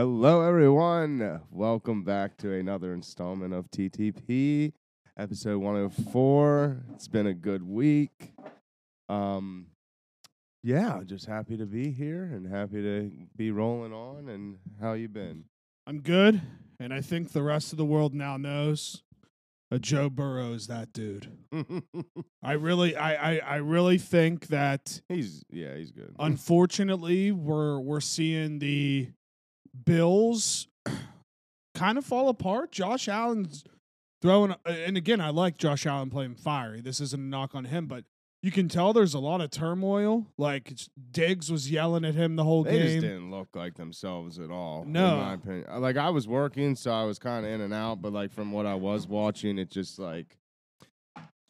Hello, everyone. Welcome back to another installment of TTP, episode 104. It's been a good week. Um, yeah, just happy to be here and happy to be rolling on. And how you been? I'm good, and I think the rest of the world now knows that Joe Burrow is that dude. I really, I, I, I really think that he's yeah, he's good. unfortunately we're we're seeing the Bills kind of fall apart. Josh Allen's throwing, and again, I like Josh Allen playing fiery. This isn't a knock on him, but you can tell there's a lot of turmoil. Like it's- Diggs was yelling at him the whole They just game. didn't look like themselves at all. No. in my opinion. Like I was working, so I was kind of in and out. But like from what I was watching, it just like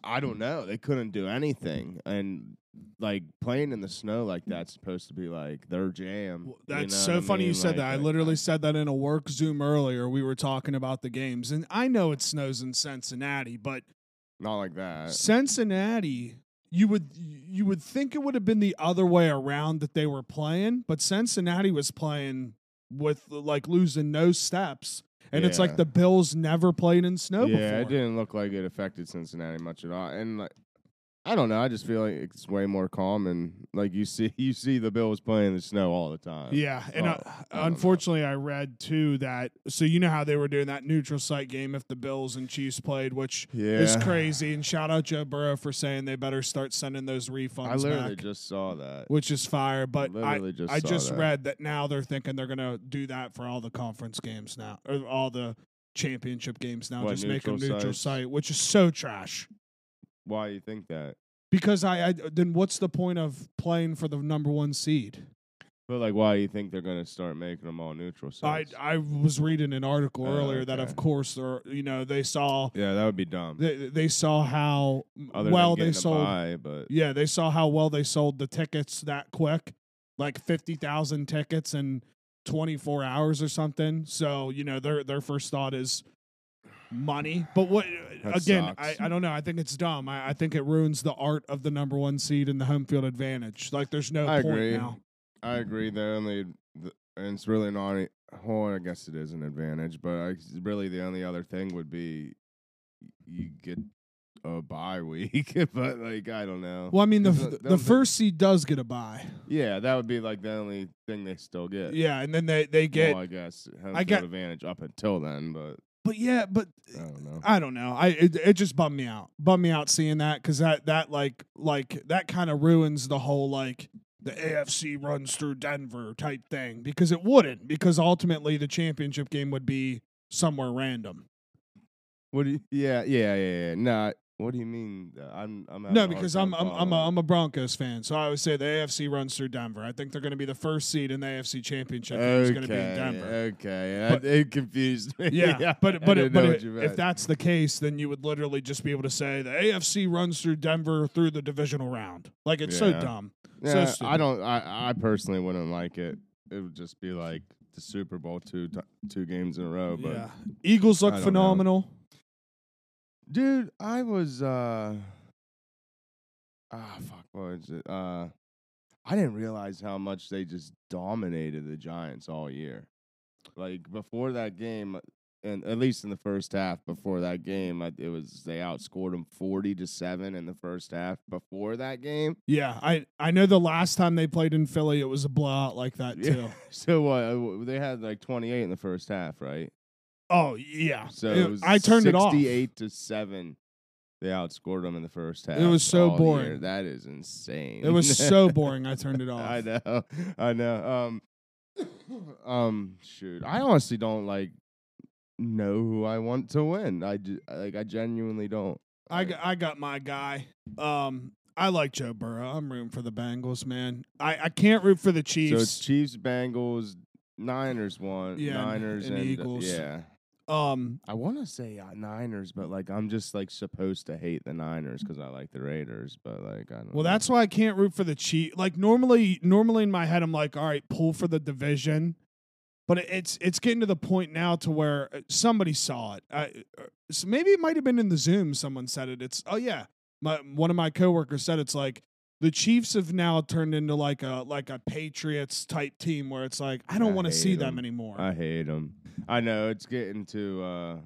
I don't know. They couldn't do anything, and like playing in the snow like mm. that's supposed to be like their jam. Well, you That's know so what I funny you said Like- that. I literally said that in a work Zoom earlier. We were talking about the games, and I know it snows in Cincinnati, but not like that. Cincinnati, you would you would think it would have been the other way around that they were playing, but Cincinnati was playing with like losing no steps, and it's like the Bills never played in snow yeah, before. it didn't look like it affected Cincinnati much at all. And like, I don't know. I just feel like it's way more calm, and like you see, you see the Bills playing in the snow all the time. Yeah, and Oh, uh, I don't know. unfortunately, I read too that so you know how they were doing that neutral site game if the Bills and Chiefs played, which yeah, is crazy. And shout out Joe Burrow for saying they better start sending those refunds I literally back, just saw that. which is fire. But I, just I just that. read that now they're thinking they're gonna do that for all the conference games now, or all the championship games now. What, just make them neutral neutral sites? site, which is so trash. Why you think that? Because I, I then what's the point of playing for the number one seed? But like, why do you think they're gonna start making them all neutral I sites? I I was reading an article Oh, earlier that of course they're you know they saw yeah, that would be dumb. they, they saw how Other well they sold buy, but yeah they saw how well they sold the tickets that quick like 50,000 tickets in 24 hours or something so you know their their first thought is money but what That again I. I don't know I think it's dumb I, I think it ruins the art of the number one seed and the home field advantage like there's no I point agree. now I agree. The only, the, and it's really not. Well, I guess it is an advantage, but I, really the only other thing would be you get a bye week. but like, I don't know. well I mean the the, the first seed does get a bye Yeah, that would be like the only thing they still get. yeah and then they they get well, I guess home I field get- advantage up until then, but but yeah but I don't know. I don't know. I it, it just bummed me out. Bummed me out seeing that because that that like like that kind of ruins the whole like the AFC runs through Denver type thing because it wouldn't because ultimately the championship game would be somewhere random. What do you? Yeah, yeah, yeah, yeah. Nah. What do you mean? Uh, I'm. I'm having a No, hard because I'm I'm I'm a, following. I'm a Broncos fan, so I would say the AFC runs through Denver. I think they're going to be the first seed in the AFC championship. game is going to be in Okay, Denver. Okay, But- it confused me. Yeah, I but but didn't but know what you if meant. that's the case, then you would literally just be able to say the AFC runs through Denver through the divisional round. Like it's so Yeah. dumb. Yeah, so I don't. I I personally wouldn't like it. It would just be like the Super Bowl two ti- two games in a row. But yeah, Eagles look don't know. phenomenal. Dude, I was. uh Ah, fuck. What was it? Uh, I didn't realize how much they just dominated the Giants all year. Like before that game, and at least in the first half, before that game, it was they outscored them forty to seven in the first half. Before that game, Yeah, I I know the last time they played in Philly, it was a blowout like that Yeah. too. so what? uh, They had like twenty eight in the first half, right? Oh yeah, So It- was I turned it off. Sixty-eight to seven. They outscored them in the first half. It was so boring. year. That is insane. It was so boring. I turned it off. I know. I know. Um, um, shoot. I honestly don't like know who I want to win. I ju- like. I genuinely don't. I got, I got my guy. Um, I like Joe Burrow. I'm rooting for the Bengals, man. I, I can't root for the Chiefs. So it's Chiefs. Bengals, Niners one. Yeah, Niners and and, uh, Eagles. yeah. Um, I want to say uh, Niners, but like I'm just like supposed to hate the Niners because I like the Raiders. But like I don't. well, know. that's why I can't root for the Chiefs. Like normally, normally in my head, I'm like, all right, pull for the division. But it's it's getting to the point now to where uh, somebody saw it. I, uh, so maybe it might have been in the Zoom. Someone said it. It's oh yeah, my one of my coworkers said it's like the Chiefs have now turned into like a like a Patriots type team where it's like I don't want to see them them. anymore. I hate them. I know it's getting to. uh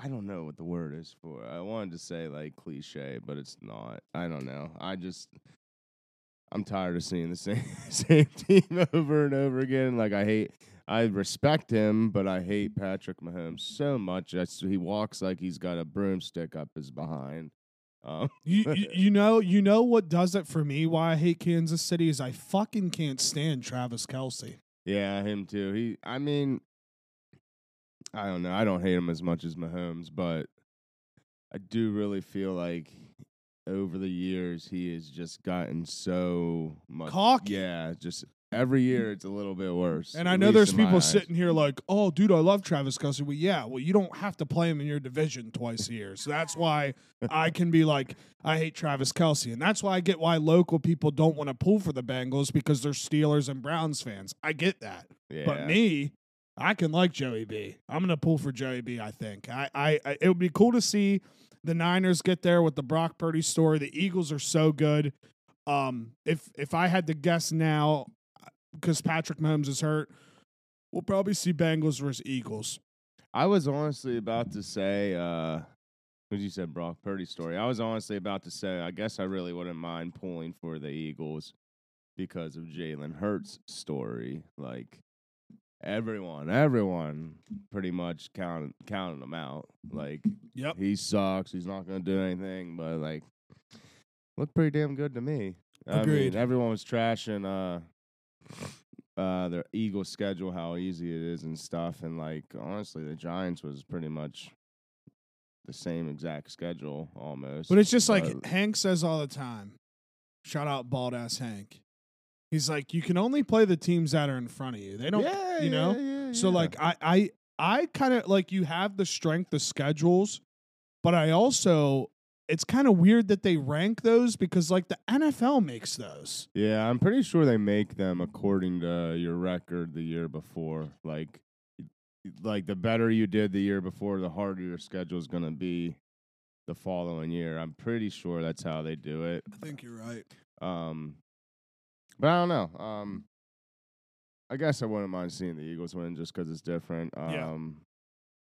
I don't know what the word is for. I wanted to say like cliche, but it's not. I don't know. I just. I'm tired of seeing the same same team over and over again. Like I hate. I respect him, but I hate Patrick Mahomes so much. That's, he walks like he's got a broomstick up his behind. Um, you, you you know you know what does it for me? Why I hate Kansas City is I fucking can't stand Travis Kelce. Yeah, him too. He, I mean, I don't know. I don't hate him as much as Mahomes, but I do really feel like over the years he has just gotten so much Cocky. Yeah, just every year it's a little bit worse. And I know there's people sitting here like, oh, dude, I love Travis Kelce. Well, yeah, well, you don't have to play him in your division twice a year. So that's why I can be like, I hate Travis Kelce. And that's why I get why local people don't want to pull for the Bengals because they're Steelers and Browns fans. I get that. Yeah. But me, I can like Joey B. I'm gonna pull for Joey B. I think. I, I, I it would be cool to see the Niners get there with the Brock Purdy story. The Eagles are so good. Um, if if I had to guess now, because Patrick Mahomes is hurt, we'll probably see Bengals versus Eagles. I was honestly about to say, uh, what you said, Brock Purdy story. I was honestly about to say, I guess I really wouldn't mind pulling for the Eagles because of Jalen Hurts' story. Like everyone, everyone, pretty much counted counted him out. Like Yep. he sucks. He's not going to do anything. But like, looked pretty damn good to me. I mean, everyone was trashing uh, uh, the Eagles' schedule, how easy it is and stuff. And like, honestly, the Giants was pretty much the same exact schedule almost. But it's just like Hank says all the time. Shout out bald ass Hank. He's like, you can only play the teams that are in front of you. They don't, yeah, you know. yeah, yeah, So like I I I kind of like you have the strength of schedules, but I also it's kind of weird that they rank those because like the NFL makes those. Yeah, I'm pretty sure they make them according to your record the year before. Like, like the better you did the year before, the harder your schedule is gonna be the following year. I'm pretty sure that's how they do it. I think you're right. Um, but I don't know. Um, I guess I wouldn't mind seeing the Eagles win just because it's different. Um, Yeah.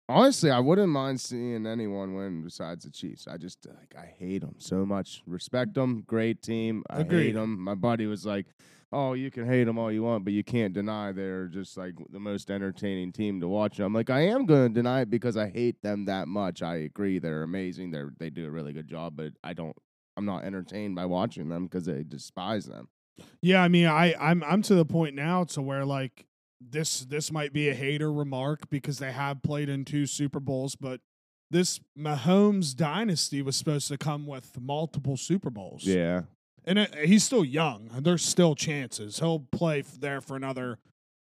Honestly, I wouldn't mind seeing anyone win besides the Chiefs. I just like I hate them so much. Respect them, great team. I Agreed. hate them. My buddy was like, "Oh, you can hate them all you want, but you can't deny they're just like the most entertaining team to watch." I'm like, I am going to deny it because I hate them that much. I agree, they're amazing. They are they do a really good job, but I don't. I'm not entertained by watching them because I despise them. Yeah, I mean, I I'm I'm to the point now to where like this this might be a hater remark because they have played in two Super Bowls, but this Mahomes dynasty was supposed to come with multiple Super Bowls. Yeah, and it, he's still young. and There's still chances he'll play f- there for another,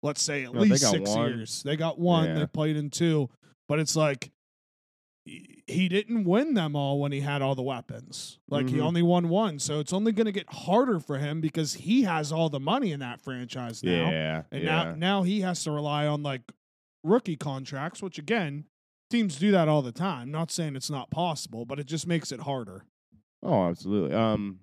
let's say at No, least six one. years. They got one. Yeah. They played in two, but it's like he he didn't win them all when he had all the weapons. Like he Mhm. only won one, so it's only going to get harder for him because he has all the money in that franchise now, yeah, and yeah. now now he has to rely on like rookie contracts, which again. Teams do that all the time. Not saying it's not possible, but it just makes it harder. Oh, absolutely. Um,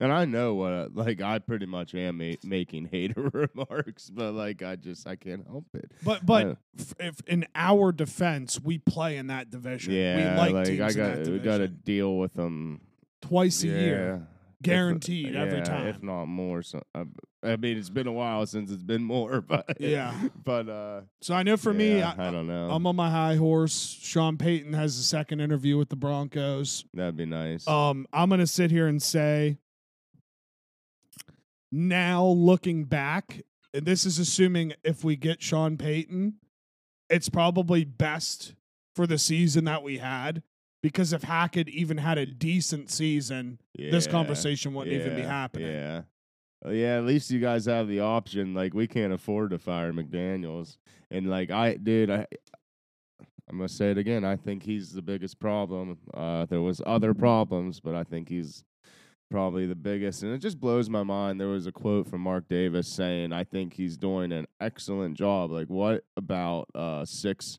and I know what uh, like I pretty much am ma- making hater remarks, but like I just I can't help it. But but Uh, f- if in our defense, we play in that division. Yeah, we like, like teams I in got we got to division. deal with them twice a year, if- guaranteed every time. if not more. So I, I mean, it's been a while since it's been more, but Yeah. but uh, so I know for me, yeah, I, I, don't know. I'm on my high horse. Sean Payton has a second interview with the Broncos. That'd be nice. Um, I'm gonna sit here and say, now looking back, and this is assuming if we get Sean Payton, it's probably best for the season that we had. Because if Hackett even had a decent season, this conversation wouldn't even be happening. Yeah. Yeah, at least you guys have the option. Like we can't afford to fire McDaniels. And like I dude, I I'm gonna say it again. I think he's the biggest problem. Uh there was other problems, but I think he's probably the biggest. And it just blows my mind. There was a quote from Mark Davis saying, I think he's doing an excellent job. Like what about uh six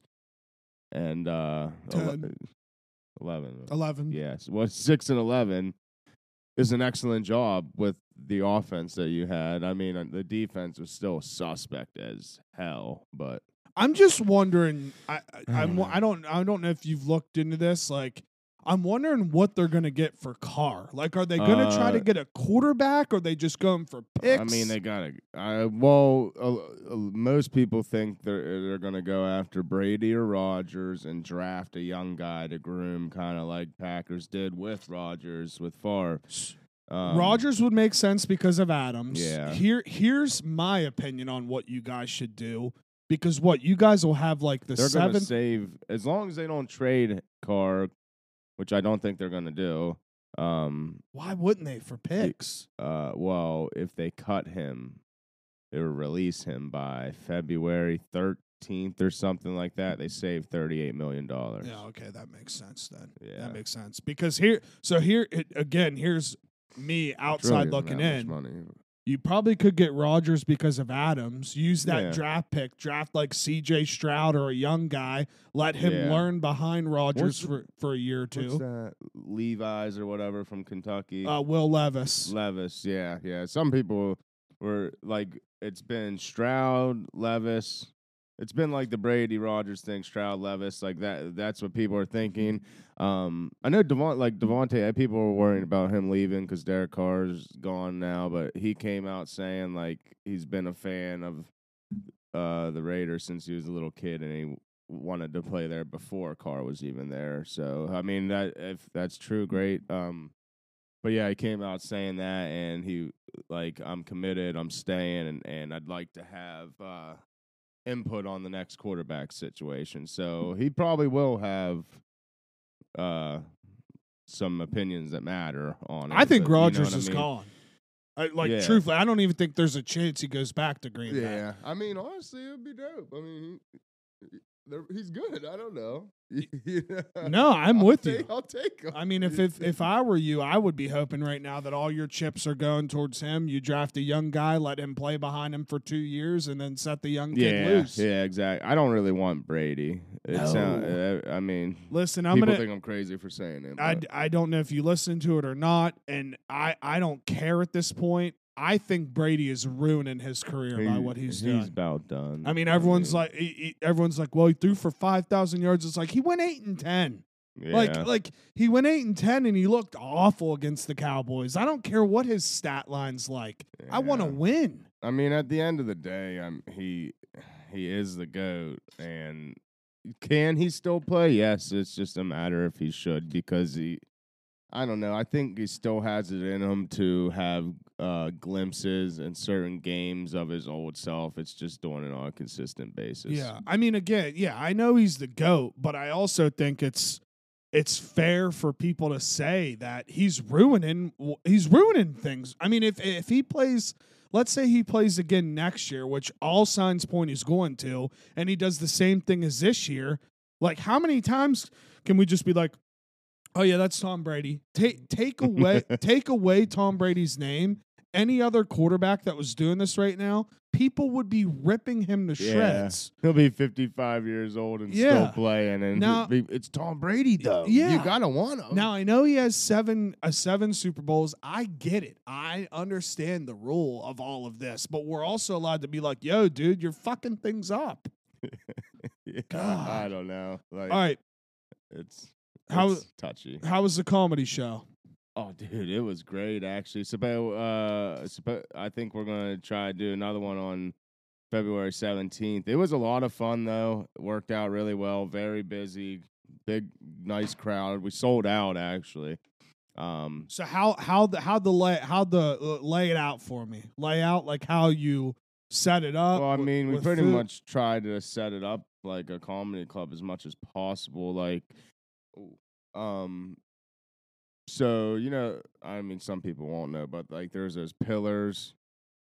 and uh ele- Ten. eleven? Eleven. Yes. What six and eleven is an excellent job with the offense that you had. I mean, uh, the defense was still suspect as hell, but I'm just wondering. I I I'm I don't I don't know if you've looked into this. Like, I'm wondering what they're gonna get for Carr. Like, are they gonna try to Uh, get a quarterback, or are they just going for picks? I mean, they gotta. I well, uh, uh, most people think they're they're gonna go after Brady or Rodgers and draft a young guy to groom, kind of like Packers did with Rodgers with Favre. Um, Rodgers would make sense because of Adams. Yeah. Here, here's my opinion on what you guys should do. Because what you guys will have like the they're gonna seventh. save as long as they don't trade Carr, which I don't think they're gonna do. Um, Why wouldn't they for picks? uh, well, if they cut him, they will release him by February 13th or something like that. They save 38 million dollars. Yeah, okay, that makes sense then. Yeah. That makes sense because here, so here it, again, here's me outside looking in. You probably could get Rodgers because of Adams. Use that Yeah. draft pick, draft like C.J. Stroud or a young guy. Let him Yeah. learn behind Rodgers for, for a year or What's two. that? Levi's or whatever from Kentucky. Uh, Will Levis. Levis, yeah, yeah. Some people were like, it's been Stroud, Levis. It's been like the Brady Rodgers thing, Stroud, Levis, like that. That's what people are thinking. Um, I know Devon, like Davante, people were worrying about him leaving because Derek Carr's gone now, but he came out saying like he's been a fan of uh the Raiders since he was a little kid, and he wanted to play there before Carr was even there. So I mean that if that's true, great. Um, but yeah, he came out saying that, and he like, I'm committed, I'm staying, and and I'd like to have uh, input on the next quarterback situation. So he probably will have uh, some opinions that matter on it. I think but you know Rodgers I is mean? gone. I, like Yeah. truthfully, I don't even think there's a chance he goes back to Green Bay. Yeah, I mean, honestly, it'd be dope. I mean, he's good. I don't know. No, I'm I'll with take- you. I'll take him. I mean, if, if if I were you, I would be hoping right now that all your chips are going towards him. You draft a young guy, let him play behind him for two years, and then set the young kid yeah, loose. yeah, exactly. I don't really want Brady. It sound, No. uh, I mean, Listen, I'm people gonna. think I'm crazy for saying it. I, I don't know if you listen to it or not, and I, I don't care at this point. I think Brady is ruining his career by what he's, done. he's doing. about done. I mean, everyone's like, he, he- everyone's like, well, he threw for five thousand yards. It's like he went eight and ten. yeah. Like, like he went eight and ten, and he looked awful against the Cowboys. I don't care what his stat line's like. I want to win. I mean, at the end of the day, I'm he he is the goat, and can he still play? Yes, it's just a matter if he should because he. I don't know. I think he still has it in him to have uh, glimpses in certain games of his old self. It's just doing it on a consistent basis. Yeah, I mean, again, yeah, I know he's the goat, but I also think it's it's fair for people to say that he's ruining he's ruining things. I mean, if if he plays, let's say he plays again next year, which all signs point he's going to, and he does the same thing as this year, like how many times can we just be like, oh yeah, that's Tom Brady. Take take away take away Tom Brady's name. Any other quarterback that was doing this right now, people would be ripping him to Yeah. shreds. He'll be 55 years old and Yeah. still playing, and Now- it's Tom Brady though. Yeah. you gotta want him. Now I know he has seven uh, seven Super Bowls. I get it. I understand the rule of all of this, but we're also allowed to be like, "Yo, dude, you're fucking things up." Yeah, God. I don't know. Like, All right, it's How- it's touchy. how was the comedy show? Oh, dude, it was great actually. So, uh, suppo- I think we're gonna try to do another one on February seventeenth. It was a lot of fun though. It worked out really well. Very busy, big, nice crowd. We sold out actually. Um, So how how the how the lay how the uh, lay it out for me? Lay out like how you set it up. well, I with- mean, we with pretty food? much tried to set it up like a comedy club as much as possible. Like, um, so you know, I mean, some people won't know, but like, there's those pillars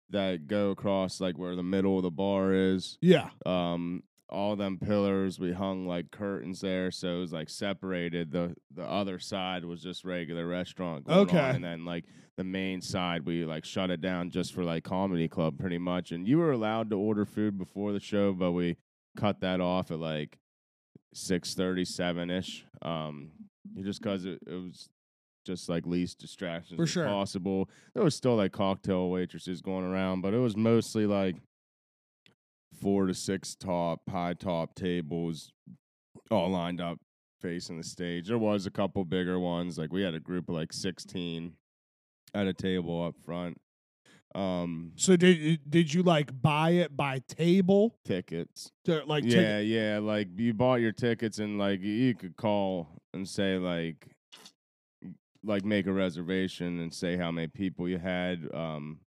that go across like where the middle of the bar is. Yeah. Um, all them pillars, we hung like curtains there, so it was like separated. the The other side was just regular restaurant. Going Okay. on, and then like the main side, we like shut it down just for like comedy club, pretty much. And you were allowed to order food before the show, but we cut that off at like six thirty seven ish. Um, just because it, it was just like least distractions For sure. possible. There was still like cocktail waitresses going around, but it was mostly like four to six top, high top tables all lined up facing the stage. There was a couple bigger ones. Like we had a group of like 16 at a table up front. Um So did did you like buy it by table? tickets. To, like yeah, yeah. Like you bought your tickets and like you could call and say like like make a reservation and say how many people you had. Um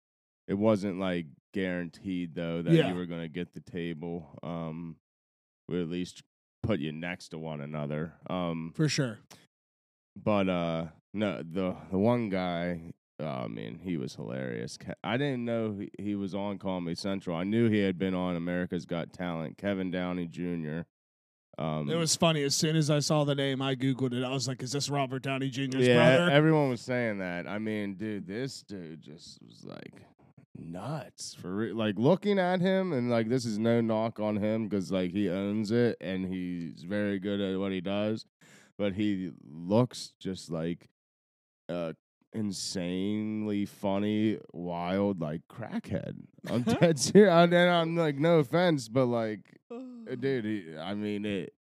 it wasn't like guaranteed though that Yeah. you were gonna get the table. Um we at least put you next to one another. Um for sure. but uh no the the one guy oh man he was hilarious i didn't know he, was on comedy central i knew he had been on america's got talent kevin downey jr um It was funny. As soon as I saw the name, I googled it. I was like, "Is this Robert Downey Jr.'s yeah brother?" everyone was saying that i mean dude this dude just was like nuts for re- like looking at him and like this is no knock on him because like he owns it and he's very good at what he does but he looks just like uh insanely funny wild like crackhead i'm dead serious and i'm like no offense but like uh, dude i mean it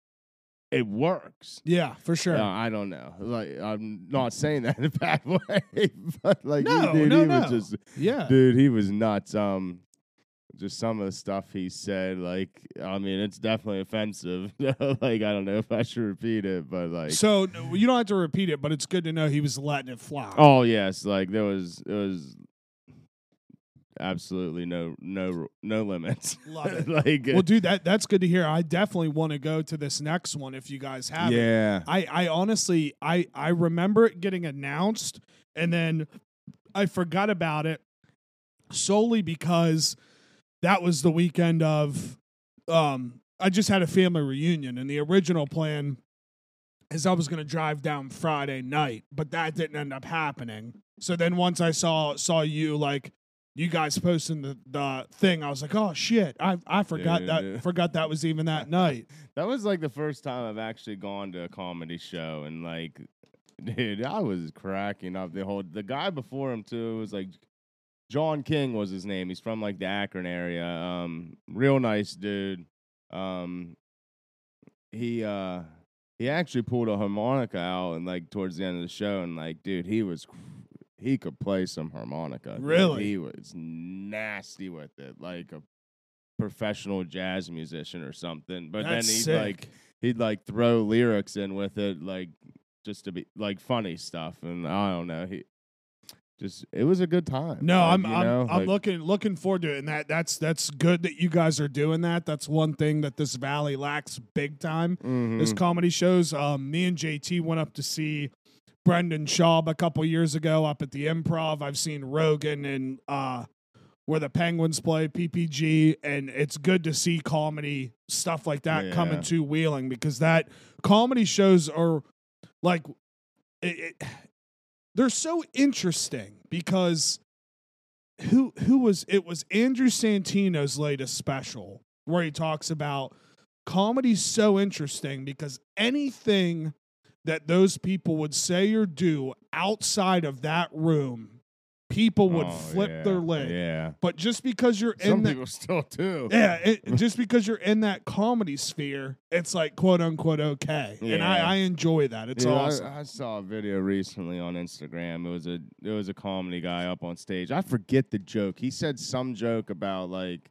it works yeah, for sure. uh, I don't know. Like I'm not saying that in a bad way, but like No, dude, no, he no. was just yeah, dude, he was nuts. Um just some of the stuff he said, like I mean, it's definitely offensive. like I don't know if I should repeat it, but like so no, you don't have to repeat it, but it's good to know he was letting it fly. Oh yes, like there was it was absolutely no no no limits. Love it. like Well, uh dude, that that's good to hear. I definitely want to go to this next one if you guys have it. yeah. I I honestly I I remember it getting announced and then I forgot about it solely because that was the weekend of um I just had a family reunion and the original plan is I was going to drive down Friday night, but that didn't end up happening. So then once I saw saw you like you guys posting the, the thing, I was like, "Oh shit, I I forgot Yeah, that yeah. forgot that was even that night." That was like the first time I've actually gone to a comedy show, and like, dude, I was cracking up. The whole the guy before him too was like John King was his name. He's from like the Akron area. Um, real nice dude. Um, he uh he actually pulled a harmonica out and like towards the end of the show, and like, dude, he was. He could play some harmonica. dude. Really? he was nasty with it, like a professional jazz musician or something. But That's then he'd sick. like he'd like throw lyrics in with it, like just to be like funny stuff. And I don't know, he just it was a good time. No, Like, I'm I'm, know, I'm like- looking looking forward to it, and that that's that's good that you guys are doing that. That's one thing that this valley lacks big time. Is Mhm. comedy shows. Um, me and JT went up to see Brendan Schaub a couple years ago up at the Improv. I've seen Rogan and uh, where the Penguins play PPG, and it's good to see comedy stuff like that Yeah. coming to Wheeling because that comedy shows are like it, it, they're so interesting because who who was it was Andrew Santino's latest special where he talks about comedy's so interesting because anything that those people would say or do outside of that room people would Oh, flip yeah, their lid Yeah, but just because you're in some that people still do. yeah, it, just because you're in that comedy sphere, it's like quote unquote okay, and I, I enjoy that. It's Dude, I- awesome. I, saw a video recently on Instagram. It was a it was a comedy guy up on stage. I forget the joke. He said some joke about like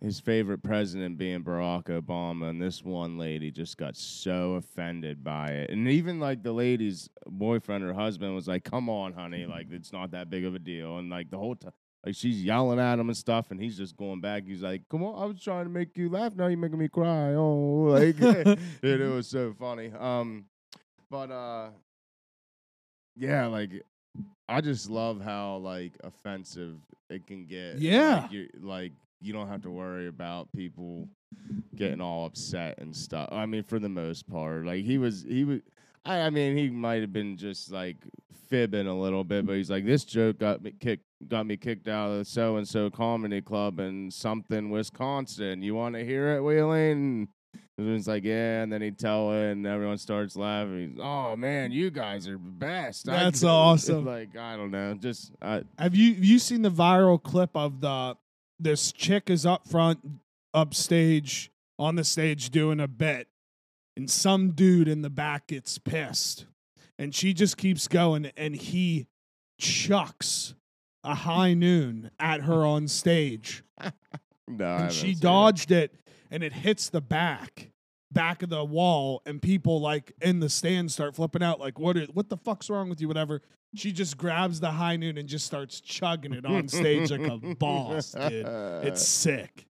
his favorite president being Barack Obama, and this one lady just got so offended by it. And even like the lady's boyfriend or husband was like, "Come on, honey, like it's not that big of a deal." And like the whole time. Like she's yelling at him and stuff, and he's just going back. He's like, "Come on, I was trying to make you laugh. Now you're making me cry." Oh, like dude, it was so funny. Um, but uh, yeah, like I just love how like offensive it can get. Yeah. like, like you don't have to worry about people getting all upset and stuff. I mean, for the most part, like he was, he was. I, I mean, he might have been just like fibbing a little bit, but he's like, this joke got me kicked, got me kicked out of the so and so comedy club in something Wisconsin. You want to hear it, Wheeling? It's like, yeah, and then he'd tell it, and everyone starts laughing. He's, oh man, you guys are best. That's could-" awesome. Like I don't know, just uh, Have you have you seen the viral clip of the this chick is up front, upstage on the stage doing a bit, and some dude in the back gets pissed, and she just keeps going, and he chucks a high noon at her on stage, no. And she seen it. dodged it, and it hits the back back of the wall, and people like in the stand start flipping out, like what? Is, what the fuck's wrong with you? Whatever. She just grabs the high noon and just starts chugging it on stage like a boss, dude. It's sick.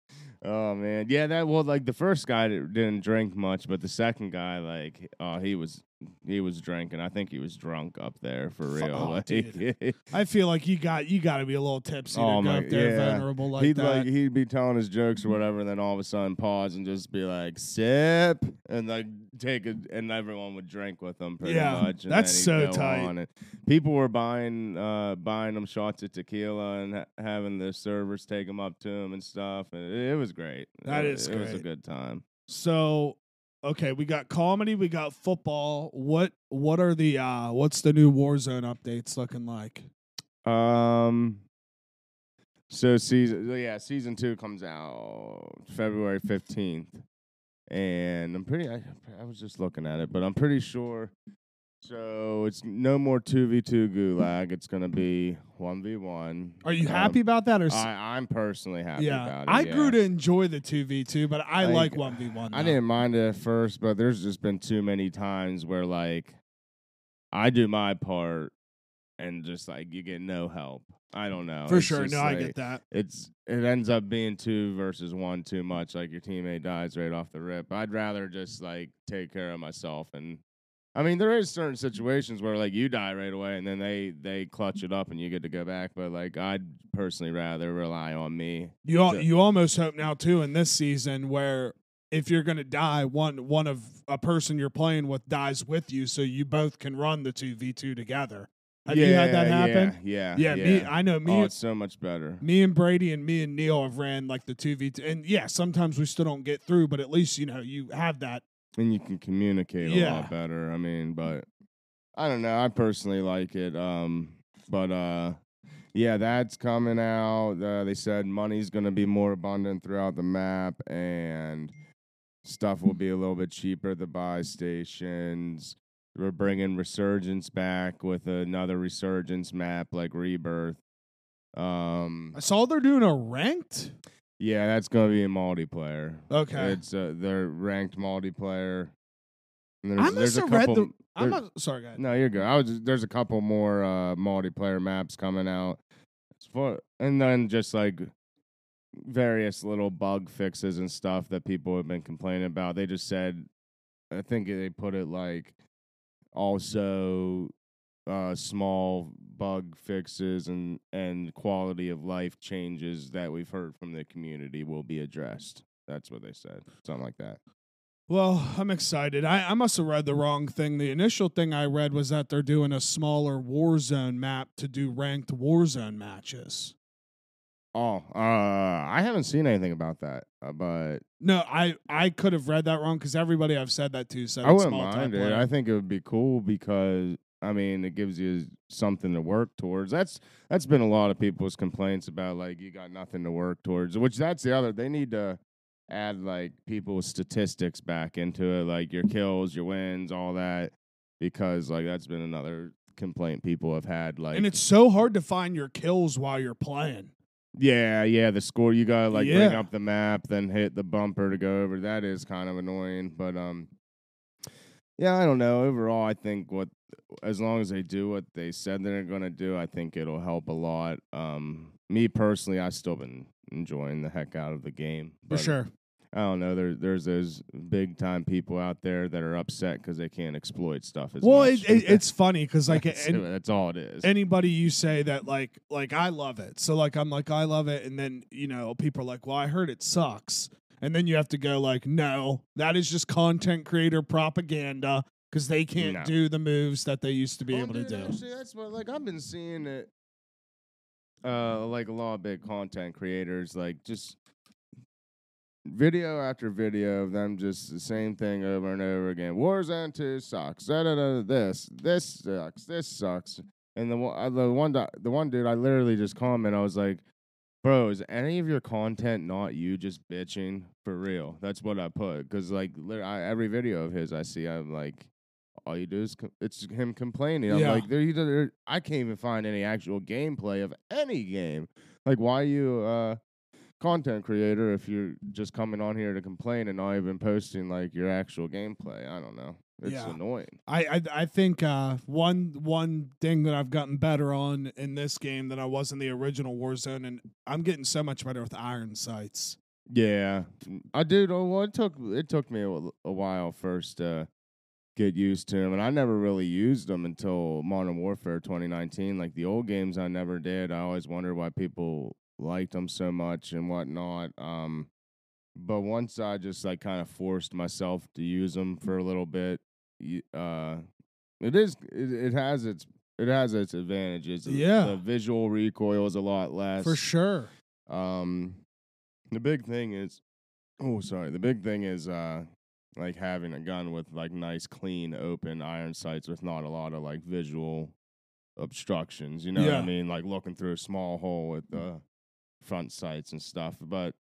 Oh man, yeah. That well, like the first guy didn't drink much, but the second guy, like, oh, he was he was drinking. I think he was drunk up there for real. oh, like, dude. I feel like you got you got to be a little tipsy Oh, to go up there yeah. vulnerable like he'd that. like he'd be telling his jokes or whatever, and then all of a sudden pause and just be like sip, and like take it, and everyone would drink with him pretty Yeah, much. That's so tight. people were buying uh buying them shots of tequila and ha- having the servers take them up to him and stuff. And it, it was great. That it, is it was a good time. so, okay, we got comedy, we got football. What what are the uh what's the new Warzone updates looking like? Um. So season yeah season two comes out February fifteenth, and I'm pretty I, I was just looking at it, but I'm pretty sure. So it's no more two v two gulag. It's gonna be one v one. Are you um, happy about that or? s- I, I'm personally happy yeah, about it. I yeah. grew to enjoy the two v two, but I like Like, one v one. I didn't mind it at first, but there's just been too many times where like I do my part and just like you get no help. I don't know. for It's sure. No, I get that. It's it ends up being two versus one too much. Like your teammate dies right off the rip. I'd rather just like take care of myself and. I mean, there is certain situations where like you die right away and then they they clutch it up and you get to go back. But like I'd personally rather rely on me. You al- to- you almost hope now too in this season where if you're gonna die, one one of a person you're playing with dies with you, so you both can run the two v two together. Have you had that happen? Yeah? Yeah, Yeah, yeah. me. I know me. oh, it's so much better. me and Brady and me and Neil have ran like the two v two, and yeah, sometimes we still don't get through, but at least you know you have that. And you can communicate a Yeah. lot better. I mean, but I don't know. I personally like it. Um, but uh, yeah, that's coming out. Uh, they said money's going to be more abundant throughout the map, and stuff will be a little bit cheaper at the buy stations. We're bringing Resurgence back with another Resurgence map like Rebirth. Um, I saw they're doing a ranked. Yeah, that's going to be a multiplayer. Okay, It's uh, their ranked multiplayer. And I there's, must there's a have read the. I'm not, sorry, guys. no, you're good. I was. Just, there's a couple more uh, multiplayer maps coming out, It's for, and then just like various little bug fixes and stuff that people have been complaining about. They just said, I think they put it like also uh, small bug fixes and and quality of life changes that we've heard from the community will be addressed. That's what they said. Something like that. Well, I'm excited. I, I must have read the wrong thing. The initial thing I read was that they're doing a smaller Warzone map to do ranked Warzone matches. Oh, uh, I haven't seen anything about that, uh, but No, I I could have read that wrong because everybody I've said that to said I wouldn't mind it. I think it would be cool because I mean it gives you something to work towards. That's that's been a lot of people's complaints about like you got nothing to work towards. Which that's the other. They need to add like people's statistics back into it, like your kills, your wins, all that, because like that's been another complaint people have had. Like and it's so hard to find your kills while you're playing. Yeah, yeah, the score you gotta like bring up the map, then hit the bumper to go over. That is kind of annoying, but um, yeah, I don't know. Overall, I think what as long as they do what they said they're gonna do, I think it'll help a lot. Um, me personally, I've still been enjoying the heck out of the game For sure. I don't know. There, there's those big time people out there that are upset because they can't exploit stuff as Well, it, it, it's funny because like that's, that's all it is. anybody you say that like like I love it. So like I'm like I love it and then you know people are like, "Well, I heard it sucks." And then you have to go like, "No, that is just content creator propaganda because they can't No. do the moves that they used to be Well, able to do." Actually, that's what like I've been seeing it. Uh, like a lot of big content creators, like just video after video of them just the same thing over and over again. Warzone 2 sucks. Da, da, da, this, this sucks. This sucks. And the one, the one, the one dude, I literally just comment. I was like, "Bro, is any of your content not you just bitching for real?" That's what I put because like I, every video of his I see, I'm like, all you do is com- it's him complaining. I'm Yeah. like, there, you, there, I can't even find any actual gameplay of any game. Like, why you uh content creator if you're just coming on here to complain and not even posting like your actual gameplay? I don't know. It's Yeah. annoying. I, I I think uh, one one thing that I've gotten better on in this game than I was in the original Warzone, and I'm getting so much better with iron sights. Yeah, I did. Oh, well, it took it took me a, a while first to get used to them, and I never really used them until Modern Warfare 2019. Like the old games, I never did. I always wondered why people liked them so much and whatnot. Um, but once I just like kind of forced myself to use them for a little bit, uh, it is it, it has its it has its advantages. Yeah. the visual recoil is a lot less For sure. um, the big thing is, oh, sorry. The big thing is, uh, like having a gun with like nice, clean, open iron sights with not a lot of like visual obstructions. You know what I mean? Like looking through a small hole with the front sights and stuff. But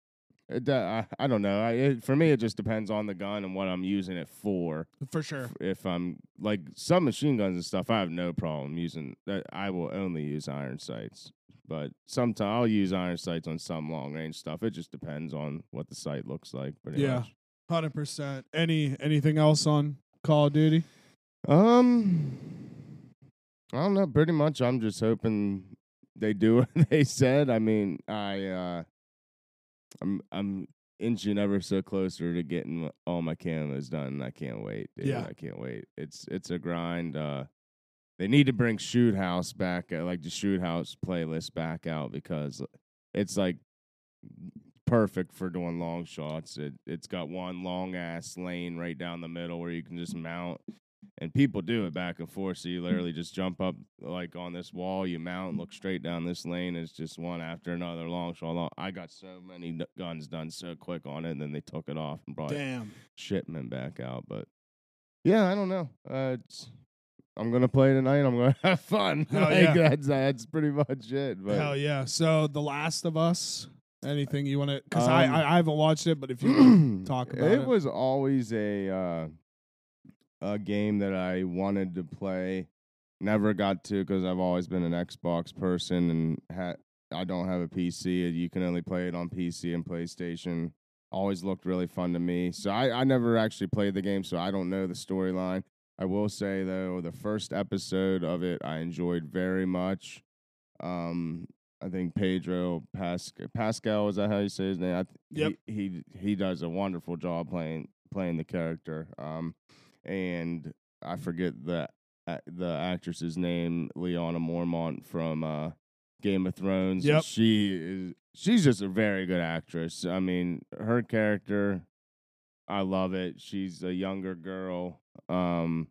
it, do- I, I don't know. I, it, for me, it just depends on the gun and what I'm using it for For sure. if I'm like some machine guns and stuff, I have no problem using that. I will only use iron sights, but sometimes I'll use iron sights on some long range stuff. It just depends on what the sight looks like. Pretty Yeah. much. Hundred percent. Any anything else on Call of Duty? Um, I don't know. Pretty much, I'm just hoping they do what they said. I mean, I uh, I'm I'm inching ever so closer to getting all my camos done. I can't wait. Dude. Yeah. I can't wait. It's it's a grind. Uh, they need to bring Shoot House back, uh, like the Shoot House playlist back out because it's like perfect for doing long shots. It it's got one long ass lane right down the middle where you can just mount and people do it back and forth. So you literally just jump up like on this wall, you mount, look straight down this lane. It's just one after another long shot. Long- I got so many guns done so quick on it, and then they took it off and brought Damn. shipment back out. But yeah, I don't know. Uh, I'm gonna play tonight. I'm gonna have fun. Hell Like, yeah. that's that's pretty much it. But Hell yeah. So The Last of Us. Anything you want to? Because Um, I, I I haven't watched it, but if you talk about it, it was always a uh, a game that I wanted to play. Never got to because I've always been an Xbox person and ha- I don't have a PC. You can only play it on PC and PlayStation. Always looked really fun to me. So I, I never actually played the game, so I don't know the storyline. I will say though, the first episode of it I enjoyed very much. Um, I think Pedro Pascal, Pascal is that how you say his name? I th- Yep. He, he he does a wonderful job playing playing the character. Um, and I forget the the actress's name, Lyanna Mormont from uh, Game of Thrones. Yep. She is she's just a very good actress. I mean, her character, I love it. She's a younger girl. Um,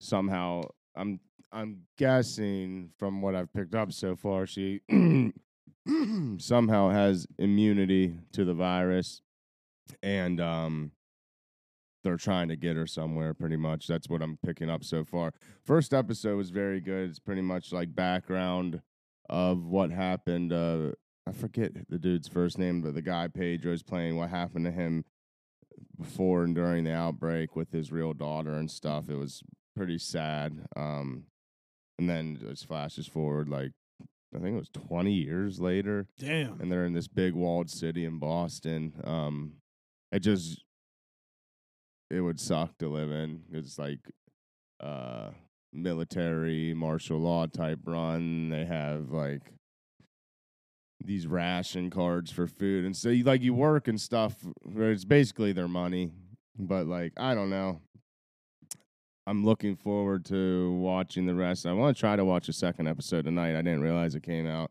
somehow, I'm I'm guessing from what I've picked up so far, she somehow has immunity to the virus, and um, they're trying to get her somewhere. Pretty much, that's what I'm picking up so far. First episode was very good. It's pretty much like background of what happened. Uh, I forget the dude's first name, but the guy Pedro's playing. What happened to him before and during the outbreak with his real daughter and stuff. It was pretty sad. Um, and then it flashes forward like I think it was 20 years later, damn. and they're in this big walled city in Boston. Um, it just it would suck to live in. It's like uh military martial law type run. They have like these ration cards for food, and so you like you work and stuff. It's basically their money, but like I don't know. I'm looking forward to watching the rest. I want to try to watch a second episode tonight. I didn't realize it came out.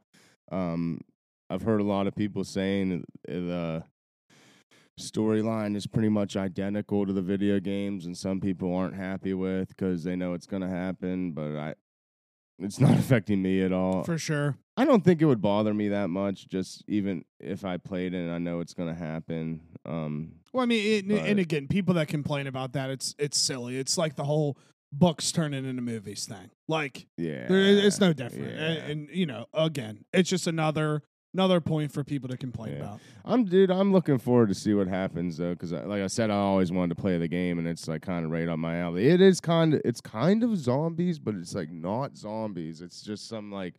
Um, I've heard a lot of people saying the storyline is pretty much identical to the video games, and some people aren't happy with because they know it's going to happen. But I, it's not affecting me at all. for sure. I don't think it would bother me that much, just even if I played it and I know it's gonna happen. Um, Well, I mean, it, and again, people that complain about that, it's it's silly. It's like the whole books turning into movies thing. Like yeah, there, it's no different. yeah. And, and you know, again, it's just another another point for people to complain Yeah. about. I'm dude. I'm looking forward to see what happens though, because like I said, I always wanted to play the game, and it's like kind of right up my alley. It is kind of it's kind of zombies, but it's like not zombies. It's just some like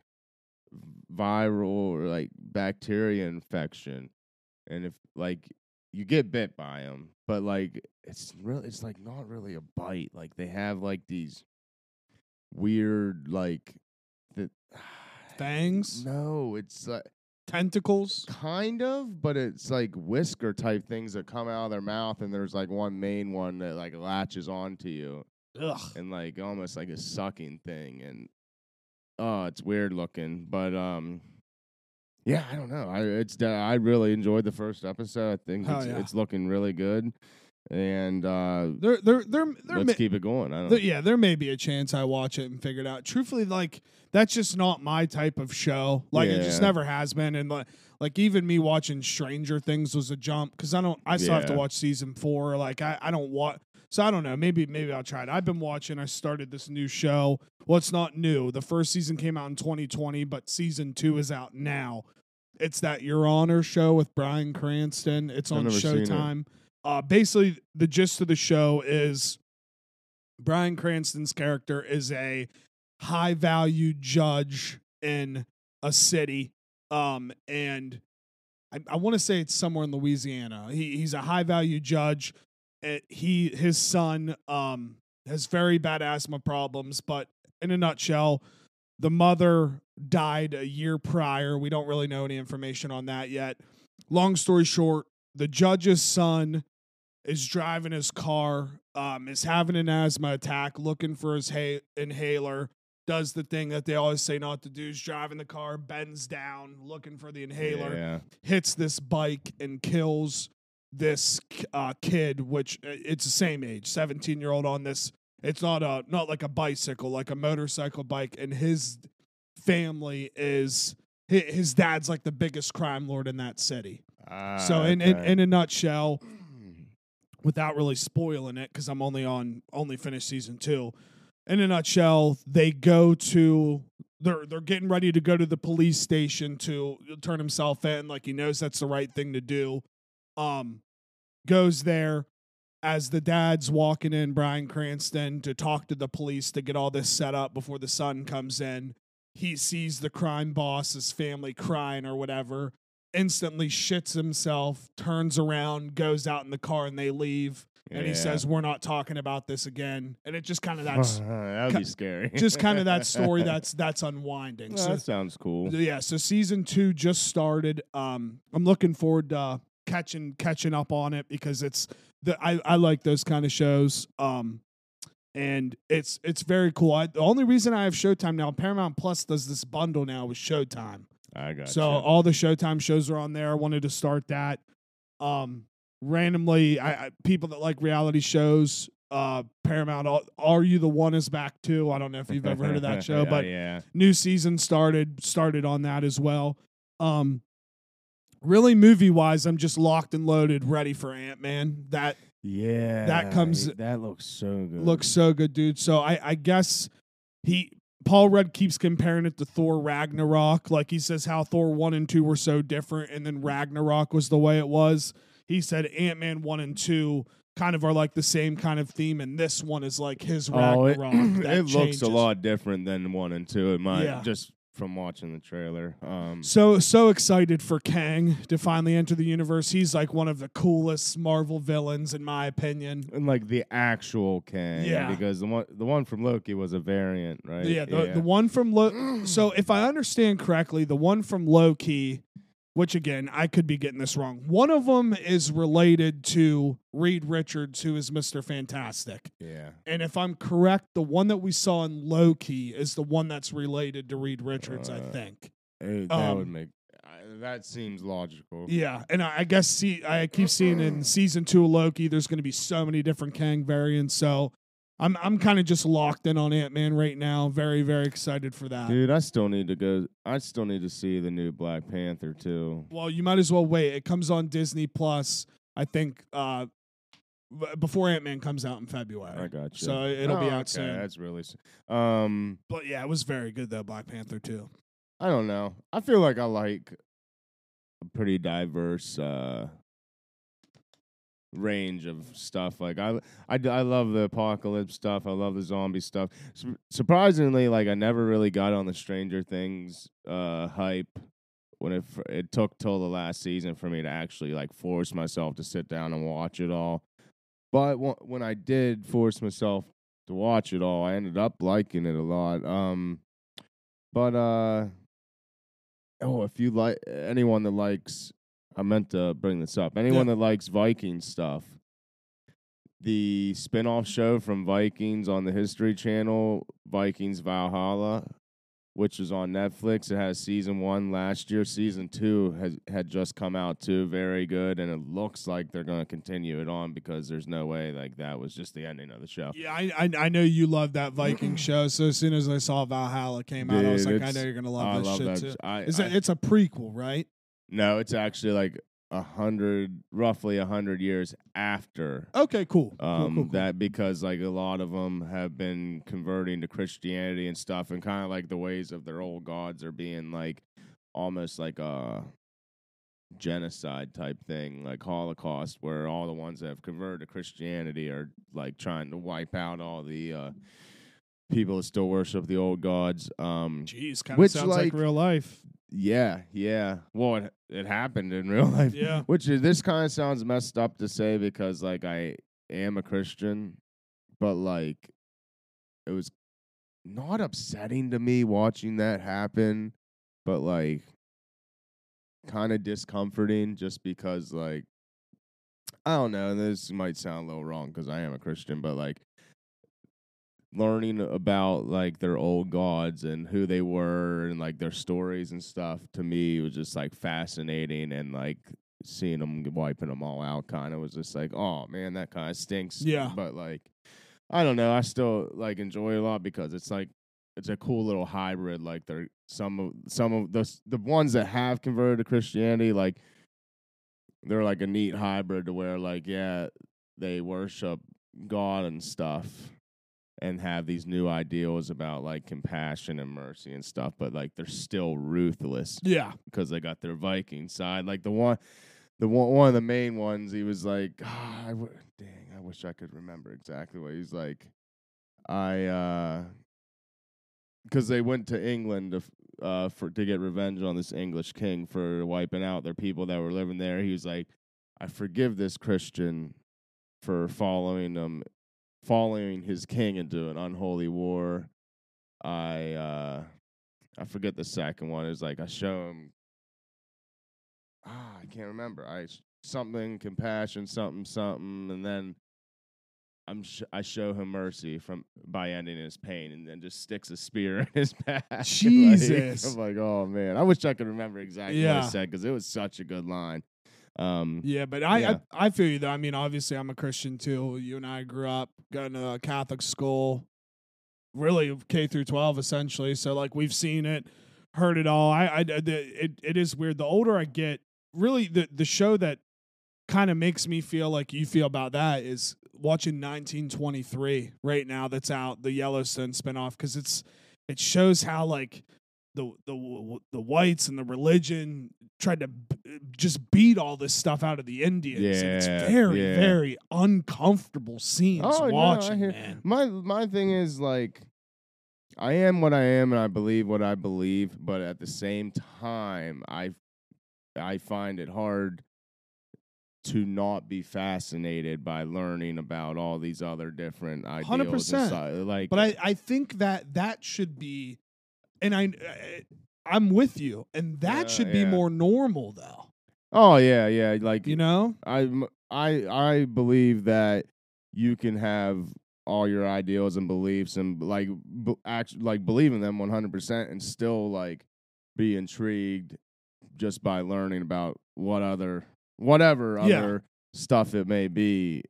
viral or like bacteria infection, and if like you get bit by them, but like it's really it's like not really a bite. Like they have like these weird like the Fangs, No, it's like tentacles. kind of, but it's like whisker type things that come out of their mouth, and there's like one main one that like latches onto you, Ugh. and like almost like a sucking thing, and oh, it's weird looking, but um. Yeah, I don't know. I it's I really enjoyed the first episode. I think it's, yeah. it's looking really good, and uh, There, there, there, there. let's may- keep it going. I don't. there- yeah, there may be a chance I watch it and figure it out. Truthfully, like that's just not my type of show. Like it just never has been. And like, like even me watching Stranger Things was a jump because I don't. I still have to watch season four. Like I, I don't want. So I don't know. Maybe maybe I'll try it. I've been watching. I started this new show. Well, it's not new. The first season came out in 2020, but season two is out now. It's that Your Honor show with Bryan Cranston. It's on seen it. Showtime. Uh, basically, the gist of the show is Bryan Cranston's character is a high value judge in a city. Um, and I, I want to say it's somewhere in Louisiana. He, he's a high value judge. Uh, he his son um has very bad asthma problems, but in a nutshell, the mother died a year prior. We don't really know any information on that yet. Long story short, the judge's son is driving his car, um, is having an asthma attack, looking for his ha- inhaler, does the thing that they always say not to do, is driving the car, bends down, looking for the inhaler, Yeah. hits this bike and kills this uh, kid, which uh, it's the same age, 17 year old on this. It's not a not like a bicycle, like a motorcycle bike, and his family is his dad's like the biggest crime lord in that city. so Ah, in, in in a nutshell, without really spoiling it, because I'm only on only finished season two. In a nutshell, they go to they're they're getting ready to go to the police station to turn himself in, like he knows that's the right thing to do. Um, goes there as the dad's walking in, Bryan Cranston, to talk to the police to get all this set up before the son comes in. He sees the crime boss's family crying or whatever, instantly shits himself, turns around, goes out in the car, and they leave. And he says, "We're not talking about this again." And it just kind of that's that would be scary. just kind of that story that's that's unwinding. Well, So that sounds cool. yeah, so season two just started. Um, I'm looking forward to uh, catching catching up on it because it's the I, I like those kind of shows. Um, and it's it's very cool. I, the only reason I have Showtime now, Paramount Plus does this bundle now with Showtime. I got So all the Showtime shows are on there. I wanted to start that. Um, randomly, I, I people that like reality shows, uh, Paramount. Are, are you the one is back too? I don't know if you've ever heard of that show, but yeah, new season started started on that as well. Um, really movie wise, I'm just locked and loaded, ready for Ant Man. That yeah, that comes- That looks so good. looks so good, dude. So I I guess he. Paul Rudd keeps comparing it to Thor Ragnarok. Like he says how Thor 1 and 2 were so different and then Ragnarok was the way it was. He said Ant Man 1 and 2 kind of are like the same kind of theme, and this one is like his Oh, it, Ragnarok. it looks a lot different than one and two. It might Yeah. just from watching the trailer. Um, So so excited for Kang to finally enter the universe. He's like one of the coolest Marvel villains in my opinion. and like the actual Kang, Yeah. because the one the one from Loki was a variant, right? Yeah, the, the one from Lo- So if I understand correctly, the one from Loki, which again I could be getting this wrong. One of them is related to Reed Richards, who is Mister Fantastic. yeah. And if I'm correct, the one that we saw in Loki is the one that's related to Reed Richards. I Uh, think. Eh, that would Um, make that seems logical. Yeah, and I, I guess see, I keep seeing in season two of Loki, there's going to be so many different Kang variants. So I'm I'm kind of just locked in on Ant Man right now. Very very excited for that. Dude, I still need to go. I still need to see the new Black Panther too. Well, you might as well wait. It comes on Disney Plus. I think uh, before Ant Man comes out in February. I got you. So it'll be Oh, out okay, soon. That's really. Um, But yeah, it was very good though. Black Panther too. I don't know. I feel like I like a pretty diverse uh range of stuff. Like I, I, I love the apocalypse stuff. I love the zombie stuff. Sur- surprisingly, like I never really got on the Stranger Things uh hype when it it took till the last season for me to actually like force myself to sit down and watch it all. But wh- when I did force myself to watch it all, I ended up liking it a lot. Um, but uh, oh, if you like anyone that likes, I meant to bring this up. Anyone that likes Viking stuff, the spin-off show from Vikings on the History Channel, Vikings Valhalla, which is on Netflix. It has season one last year. Season two has had just come out too. Very good, and it looks like they're going to continue it on because there's no way like that was just the ending of the show. Yeah, I, I I know you love that Viking show. So as soon as I saw Valhalla came out, I was like, I know you're gonna love I this love shit too. I, Is I- it? It's a prequel, right? No, it's actually like a hundred, roughly a hundred years after Okay, cool. Cool, um, cool, cool. that because like a lot of them have been converting to Christianity and stuff, and kind of like the ways of their old gods are being like almost like a genocide type thing, like Holocaust, where all the ones that have converted to Christianity are like trying to wipe out all the uh, people that still worship the old gods. Um, Jeez, kind of which, sounds like, like- real life. Yeah, yeah. Well, it, it happened in real life. Yeah. Which is this kind of sounds messed up to say because like I am a Christian, but like it was not upsetting to me watching that happen, but like kind of discomforting just because like I don't know, this might sound a little wrong because I am a Christian, but like learning about like their old gods and who they were and like their stories and stuff to me was just like fascinating and like seeing them wiping them all out kind of was just like oh man that kind of stinks Yeah. but like i don't know i still like enjoy a lot because it's like it's a cool little hybrid like they're some of some of the the ones that have converted to christianity like they're like a neat hybrid to where like yeah they worship god and stuff and have these new ideals about like compassion and mercy and stuff but like they're still ruthless Yeah. because they got their Viking side. Like the one, the one, one of the main ones. He was like, ah, I w- dang, I wish I could remember exactly what he's like. I, uh, because they went to England to, uh, for to get revenge on this English king for wiping out their people that were living there. He was like, I forgive this Christian for following them, following his king into an unholy war. I, uh, I forget the second one. It's like I show him. Ah, I can't remember. I something compassion, something something, and then I'm sh- I show him mercy from by ending his pain, and then just sticks a spear in his back. Like, Jesus. I'm like, oh man, I wish I could remember exactly what I said because it was such a good line. Um, Yeah, but I, Yeah. I I feel you though. I mean, obviously, I'm a Christian too. You and I grew up going to a Catholic school, really K through 12 essentially. So like we've seen it, heard it all. I, I the, it it is weird. The older I get, really the the show that kind of makes me feel like you feel about that is watching 1923 right now. That's out the Yellowstone spinoff because it's it shows how like the the the whites and the religion tried to b- just beat all this stuff out of the Indians. and it's very yeah. very uncomfortable scenes Oh, watching, hear- man. My my thing is like I am what I am and I believe what I believe, but at the same time I I find it hard to not be fascinated by learning about all these other different ideals. 100%. Like But I, I think that that should be, and I, I I'm with you, and that Yeah, should be yeah. more normal though. Oh yeah, yeah, like You know? I I I believe that you can have all your ideals and beliefs and like b- act like believe in them 100% and still like be intrigued just by learning about what other whatever Yeah. other stuff it may be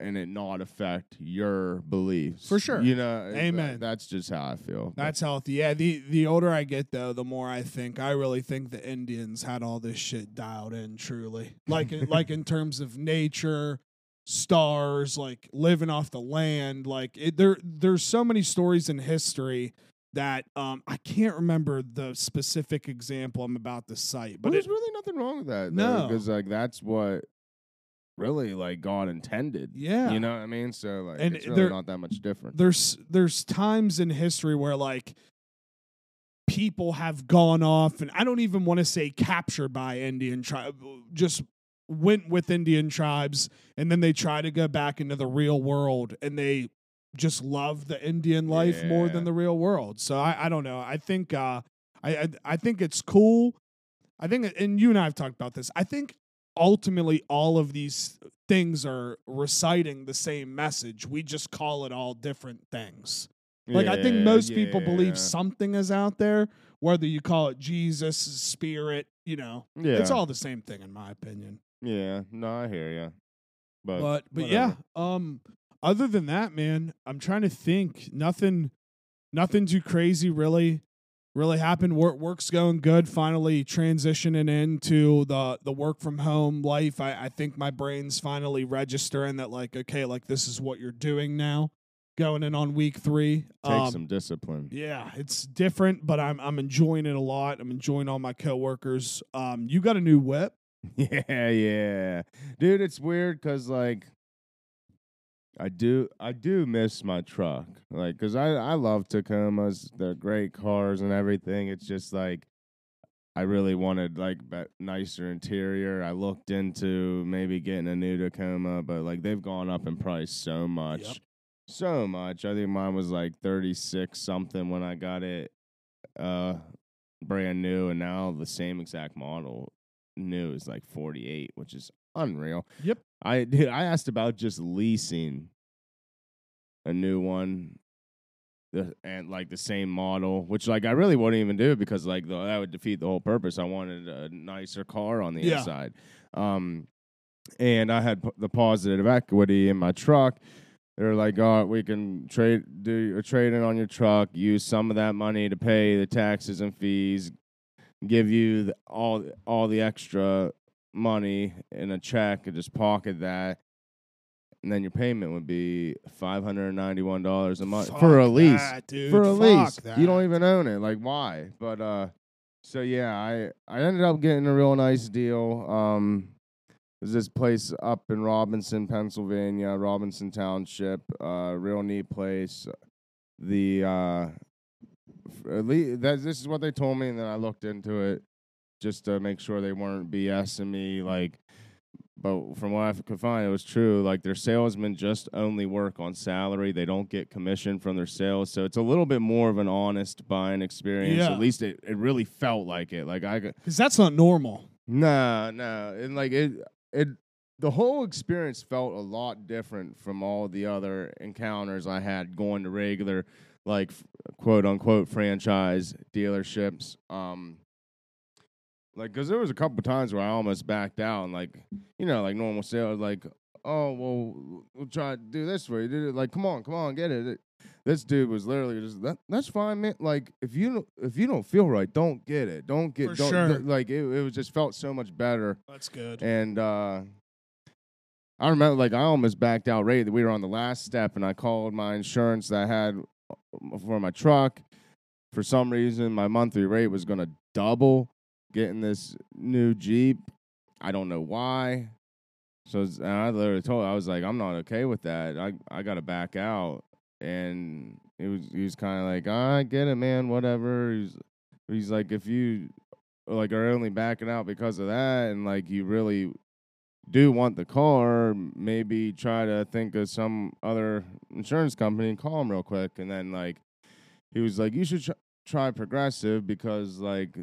and it not affect your beliefs. For sure. You know, Amen. that's just how I feel. But- That's healthy. Yeah, the the older I get though, the more I think I really think the Indians had all this shit dialed in truly. Like in, like in terms of nature, stars, like living off the land, like it, there there's so many stories in history that um I can't remember the specific example I'm about to cite, but but there's it, really nothing wrong with that. No. because like that's what really like God intended. yeah. You know what I mean? So like, And it's really there- not that much different. there's there's times in history where like people have gone off and I don't even want to say captured by Indian tribe just went with Indian tribes and then they try to go back into the real world and they just love the Indian life more than the real world. So I, I don't know. I think uh I, I I think it's cool. I think and you and I have talked about this. I think ultimately all of these things are reciting the same message. We just call it all different things. Like I think Yeah, most people believe yeah. something is out there, whether you call it Jesus, spirit, you know. Yeah, It's all the same thing in my opinion. Yeah, no, I hear you. But, But but yeah, um other than that, man, I'm trying to think. Nothing nothing too crazy really really happened. Work work's going good. Finally transitioning into the the work from home life. I, I think my brain's finally registering that like, okay, like this is what you're doing now. Going in on week three. take Um, some discipline. Yeah, it's different, but I'm I'm enjoying it a lot. I'm enjoying all my coworkers. Um, you got a new whip. Yeah, yeah, dude. It's weird because like I do, I do miss my truck, like because I I love Tacomas. They're great cars and everything. It's just like I really wanted like be- nicer interior. I looked into maybe getting a new Tacoma, but like they've gone up in price so much, so much. I think mine was like thirty six something when I got it, uh, brand new, and now the same exact model new is like 48, which is unreal. Yep. I dude, I asked about just leasing a new one the, and like the same model, which like I really wouldn't even do because like the, that would defeat the whole purpose. I wanted a nicer car on the Yeah. inside. Um and I had p- the positive equity in my truck. They're like, "Oh, we can trade do a trade in on your truck, use some of that money to pay the taxes and fees, give you the, all all the extra money in a check and just pocket that, and then your payment would be five hundred ninety one dollars a month for a lease. that, dude. for a Fuck lease, that. you don't even own it. Like why? But uh, so yeah, I I ended up getting a real nice deal. Um. There's this place up in Robinson, Pennsylvania, Robinson Township. Uh, real neat place. The uh, at least that this is what they told me, and then I looked into it just to make sure they weren't BSing me. Like, but from what I could find, it was true. Like their salesmen just only work on salary; they don't get commission from their sales, so it's a little bit more of an honest buying experience. Yeah. At least it, it really felt like it. Like I Because that's not normal. Nah, nah. And like it it the whole experience felt a lot different from all the other encounters I had going to regular like quote unquote franchise dealerships. Um like cuz there was a couple times where I almost backed out and like you know like normal sales like oh well we'll try to do this for you. It like come on, come on, get it. This dude was literally just that, that's fine, man. Like if you don't if you don't feel right, don't get it. Don't get For don't sure. th- like it, it was just felt so much better. That's good. And uh I remember like I almost backed out right. We were on the last step and I called my insurance that I had uh, for my truck. For some reason my monthly rate was gonna double getting this new Jeep. I don't know why. So I literally told I was like, I'm not okay with that. I I gotta back out. And it was he was kind of like, I get it, man. Whatever. He's he's like, if you like are only backing out because of that, and like you really do want the car, maybe try to think of some other insurance company and call them real quick. And then like he was like, you should tr- try Progressive because like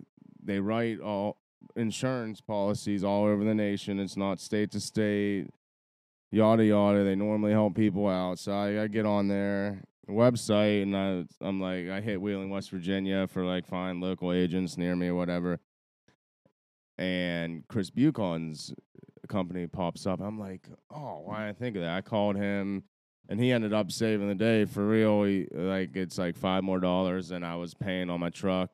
they write all insurance policies all over the nation. It's not state to state, yada yada. They normally help people out. So I, I get on their website and I, I'm like, I hit Wheeling, West Virginia for like find local agents near me or whatever. And Chris Bucon's company pops up. I'm like, oh, why didn't I think of that? I called him, and he ended up saving the day for real. He, like it's like five more dollars than I was paying on my truck,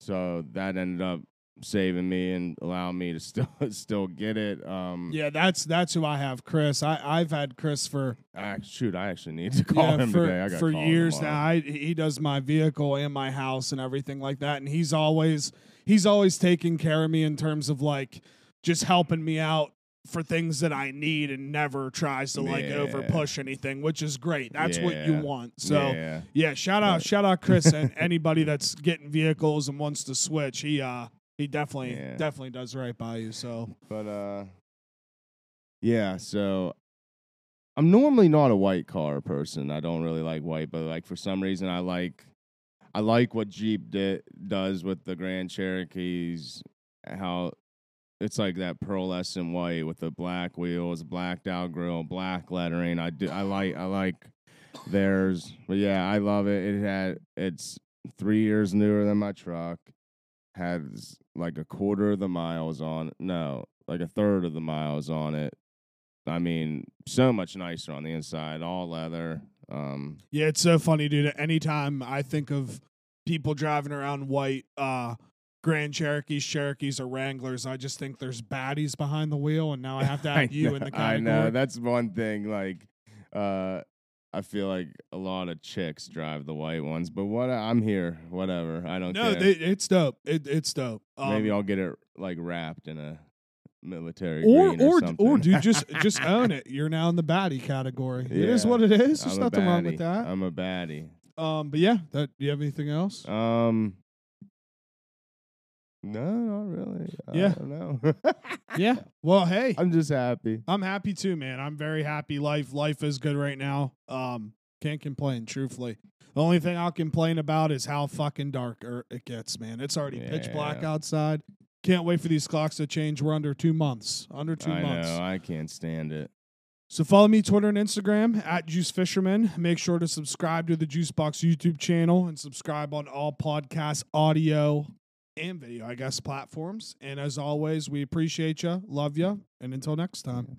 so that ended up saving me and allowing me to still still get it. Um, Yeah, that's that's who I have, Chris. I I've had Chris for I, shoot, I actually need to call yeah, him for, today. I got for years now. I, he does my vehicle and my house and everything like that, and he's always he's always taking care of me in terms of like just helping me out for things that I need and never tries to like over push anything, which is great. That's what you want. So yeah. yeah, shout out, Right. shout out, Chris, and anybody that's getting vehicles and wants to switch. He uh he definitely Yeah. definitely does right by you. So But uh yeah, so I'm normally not a white car person. I don't really like white, but like for some reason I like I like what Jeep di- does with the Grand Cherokees how it's like that pearlescent white with the black wheels, blacked out grill, black lettering. I do I like I like theirs. But yeah, I love it. It had it's 3 years newer than my truck. Has like a quarter of the miles on no, like a third of the miles on it. I mean, so much nicer on the inside, all leather. Um, Yeah, it's so funny, dude. Anytime I think of people driving around white uh Grand Cherokees, Cherokees, or Wranglers, I just think there's baddies behind the wheel, and now I have to have you know, in the category. I know that's one thing. Like, uh, I feel like a lot of chicks drive the white ones, but what? I'm here. Whatever. I don't no, care. they, it's dope. It, it's dope. Um, Maybe I'll get it like wrapped in a military or green or, or or dude, just just own it. You're now in the baddie category. It is what it is. There's nothing wrong with that. I'm a baddie. Um, but yeah, that. Do you have anything else? Um. No, not really. Yeah. I don't know. yeah. Well, hey, I'm just happy. I'm happy too, man. I'm very happy. Life life is good right now. Um, can't complain, truthfully. The only thing I'll complain about is how fucking dark er- it gets, man. It's already pitch black Yeah. outside. Can't wait for these clocks to change. We're under two months. Under two I months. know. I can't stand it. So follow me Twitter and Instagram at Juice Fisherman. Make sure to subscribe to the Juicebox YouTube channel and subscribe on all podcast audio and video, I guess, platforms. And as always, we appreciate you, love you, and until next time.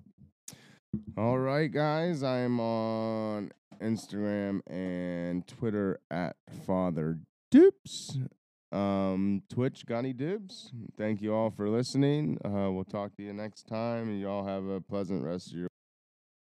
All right, guys. I'm on Instagram and Twitter at Father Dupes. Um, Twitch, Gunny Dibs. Thank you all for listening. Uh, we'll talk to you next time, and y'all have a pleasant rest of your